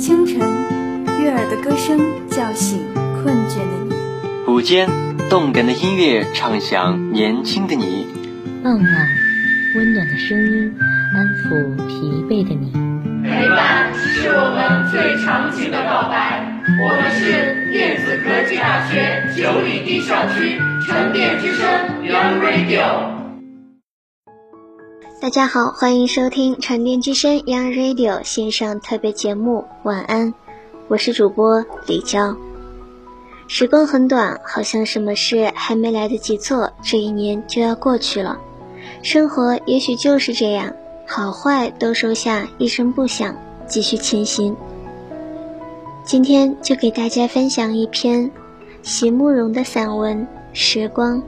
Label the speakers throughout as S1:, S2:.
S1: 清晨，悦耳的歌声叫醒困倦的你；
S2: 午间，动感的音乐唱响年轻的你；
S3: 傍晚，温暖的声音安抚疲惫的你。
S4: 陪伴是我们最长情的告白。我们是电子科技大学九里堤校区沉淀之声 Young Radio。
S5: 大家好，欢迎收听沉淀之声 Young Radio 线上特别节目。晚安，我是主播李娇。时光很短，好像什么事还没来得及做，这一年就要过去了。生活也许就是这样，好坏都收下，一声不响，继续前行。今天就给大家分享一篇席慕容的散文《时光》。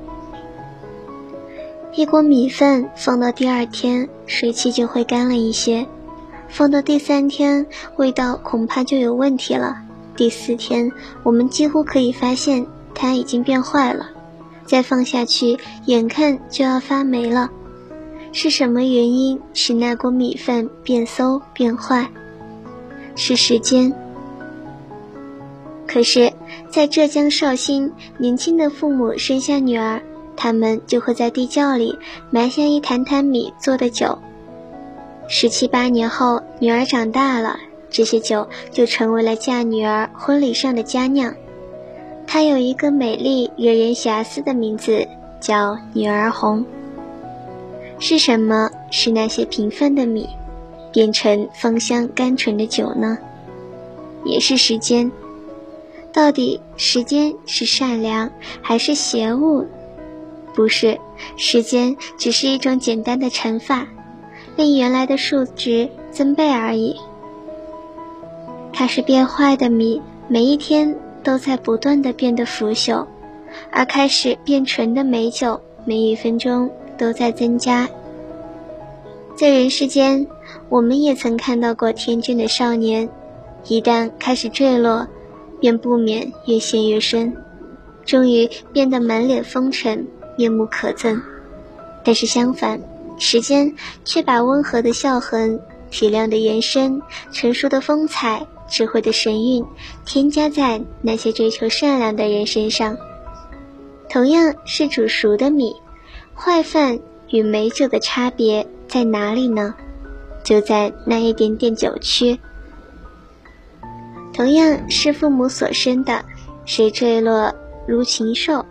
S5: 一锅米饭放到第二天，水汽就会干了一些；放到第三天，味道恐怕就有问题了。第四天，我们几乎可以发现它已经变坏了。再放下去，眼看就要发霉了。是什么原因使那锅米饭变馊变坏？是时间。可是，在浙江绍兴，年轻的父母生下女儿。他们就会在地窖里埋下一坛坛米做的酒。十七八年后，女儿长大了，这些酒就成为了嫁女儿婚礼上的佳酿。它有一个美丽、惹人遐思的名字，叫“女儿红”。是什么使那些平凡的米变成芳香甘醇的酒呢？也是时间。到底时间是善良还是邪物？不是，时间只是一种简单的乘法，令原来的数值增倍而已。开始变坏的米，每一天都在不断的变得腐朽；而开始变纯的美酒，每一分钟都在增加。在人世间，我们也曾看到过天真的少年，一旦开始坠落，便不免越陷越深，终于变得满脸风尘。面目可憎，但是相反，时间却把温和的笑痕、体谅的延伸、成熟的风采、智慧的神韵，添加在那些追求善良的人身上。同样是煮熟的米，坏饭与美酒的差别在哪里呢？就在那一点点酒曲。同样是父母所生的，谁坠落如禽兽？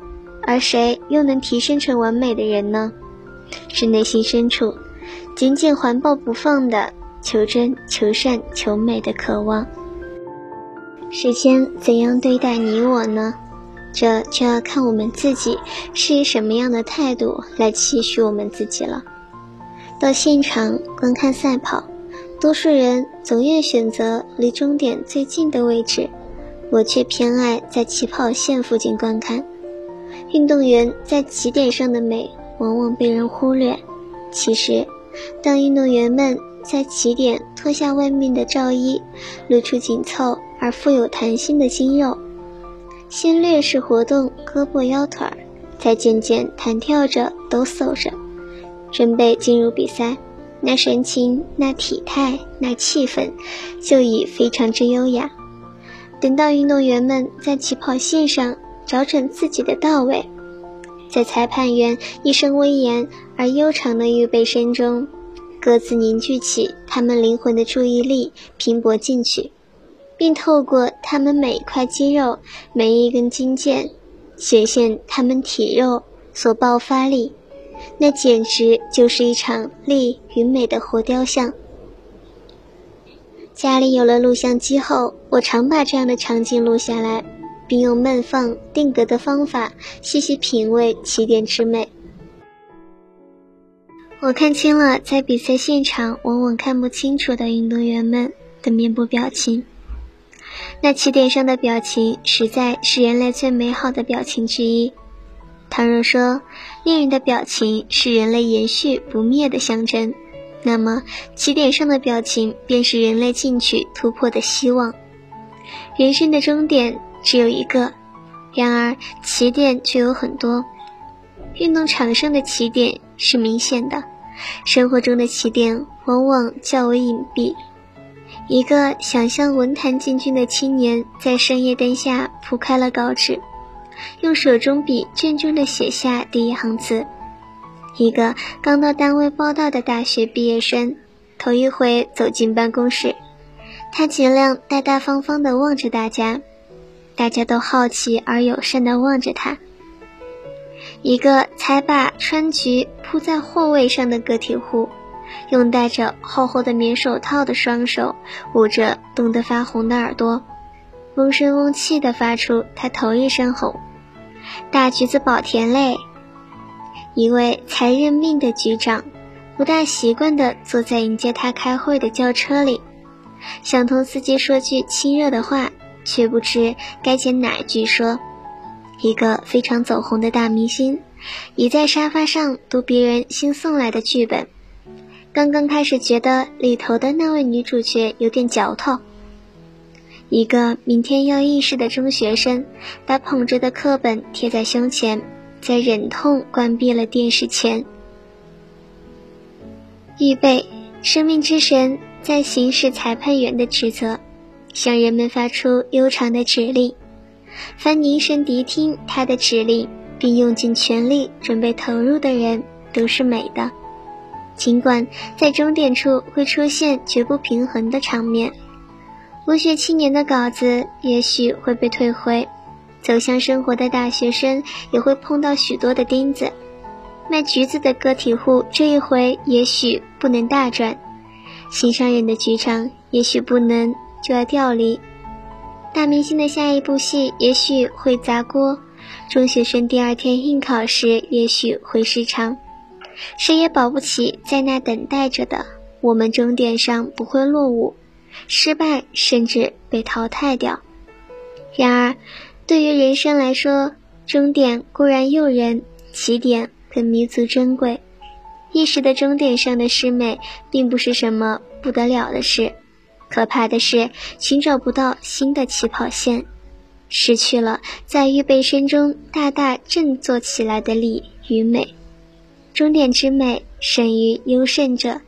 S5: 而谁又能提升成完美的人呢？是内心深处紧紧环抱不放的求真、求善、求美的渴望。时间怎样对待你我呢？这就要看我们自己是以什么样的态度来期许我们自己了。到现场观看赛跑，多数人总愿选择离终点最近的位置，我却偏爱在起跑线附近观看。运动员在起点上的美往往被人忽略。其实，当运动员们在起点脱下外面的罩衣，露出紧凑而富有弹性的肌肉，先略是活动胳膊腰腿儿，再渐渐弹跳着抖擞着，准备进入比赛，那神情、那体态、那气氛，就已非常之优雅。等到运动员们在起跑线上，找准自己的到位，在裁判员一声威严而悠长的预备声中，各自凝聚起他们灵魂的注意力，拼搏进去，并透过他们每一块肌肉、每一根筋腱，显现他们体肉所爆发力。那简直就是一场力与美的活雕像。家里有了录像机后，我常把这样的场景录下来。并用慢放定格的方法细细品味起点之美。我看清了在比赛现场往往看不清楚的运动员们的面部表情。那起点上的表情，实在是人类最美好的表情之一。倘若说恋人的表情是人类延续不灭的象征，那么起点上的表情便是人类进取突破的希望。人生的终点。只有一个，然而起点却有很多。运动场上的起点是明显的，生活中的起点往往较为隐蔽。一个想向文坛进军的青年，在深夜灯下铺开了稿纸，用手中笔郑重地写下第一行字。一个刚到单位报道的大学毕业生，头一回走进办公室，他尽量大大方方地望着大家，大家都好奇而友善地望着他。一个才把川菊铺在货位上的个体户，用戴着厚厚的棉手套的双手捂着冻得发红的耳朵，嗡声嗡气地发出他头一声吼：“大橘子保田嘞！”一位才任命的局长，不大习惯地坐在迎接他开会的轿车里，想同司机说句亲热的话，却不知该捡哪一句说。一个非常走红的大明星，倚在沙发上读别人新送来的剧本，刚刚开始觉得里头的那位女主角有点嚼头。一个明天要应试的中学生，把捧着的课本贴在胸前。在忍痛关闭了电视前，预备，生命之神在行使裁判员的职责，向人们发出悠长的指令。凡凝神谛听他的指令，并用尽全力准备投入的人，都是美的。尽管在终点处会出现绝不平衡的场面，文学青年的稿子也许会被退回。走向生活的大学生也会碰到许多的钉子，卖橘子的个体户这一回也许不能大赚，新上任的局长也许不能就要调离，大明星的下一部戏也许会砸锅，中学生第二天应考时也许会失常，谁也保不齐在那等待着的我们终点上不会落伍，失败甚至被淘汰掉。然而。对于人生来说，终点固然诱人，起点更弥足珍贵。一时的终点上的失美，并不是什么不得了的事。可怕的是寻找不到新的起跑线，失去了在预备声中大大振作起来的力与美。终点之美胜于优胜者，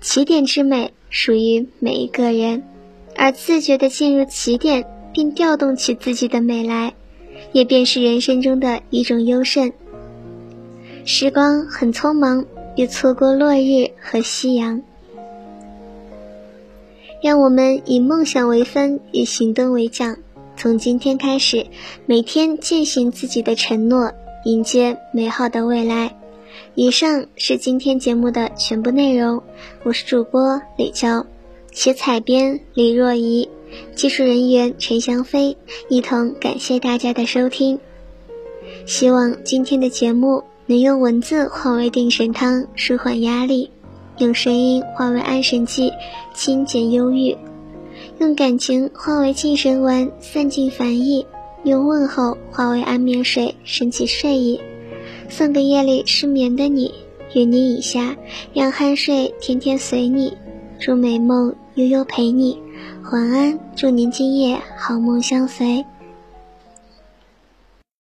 S5: 起点之美属于每一个人，而自觉地进入起点。并调动起自己的美来，也便是人生中的一种优胜。时光很匆忙，别错过落日和夕阳。让我们以梦想为帆，以行动为桨。从今天开始，每天践行自己的承诺，迎接美好的未来。以上是今天节目的全部内容。我是主播李娇，写采编李若怡。技术人员陈翔飞一同感谢大家的收听，希望今天的节目能用文字化为定神汤，舒缓压力；用声音化为安神剂，清减忧郁；用感情化为静神丸，散尽烦意；用问候化为安眠水，升起睡意。送给夜里失眠的你，愿你以下让酣睡天天随你，祝美梦悠悠陪你。晚安，祝您今夜好梦相随。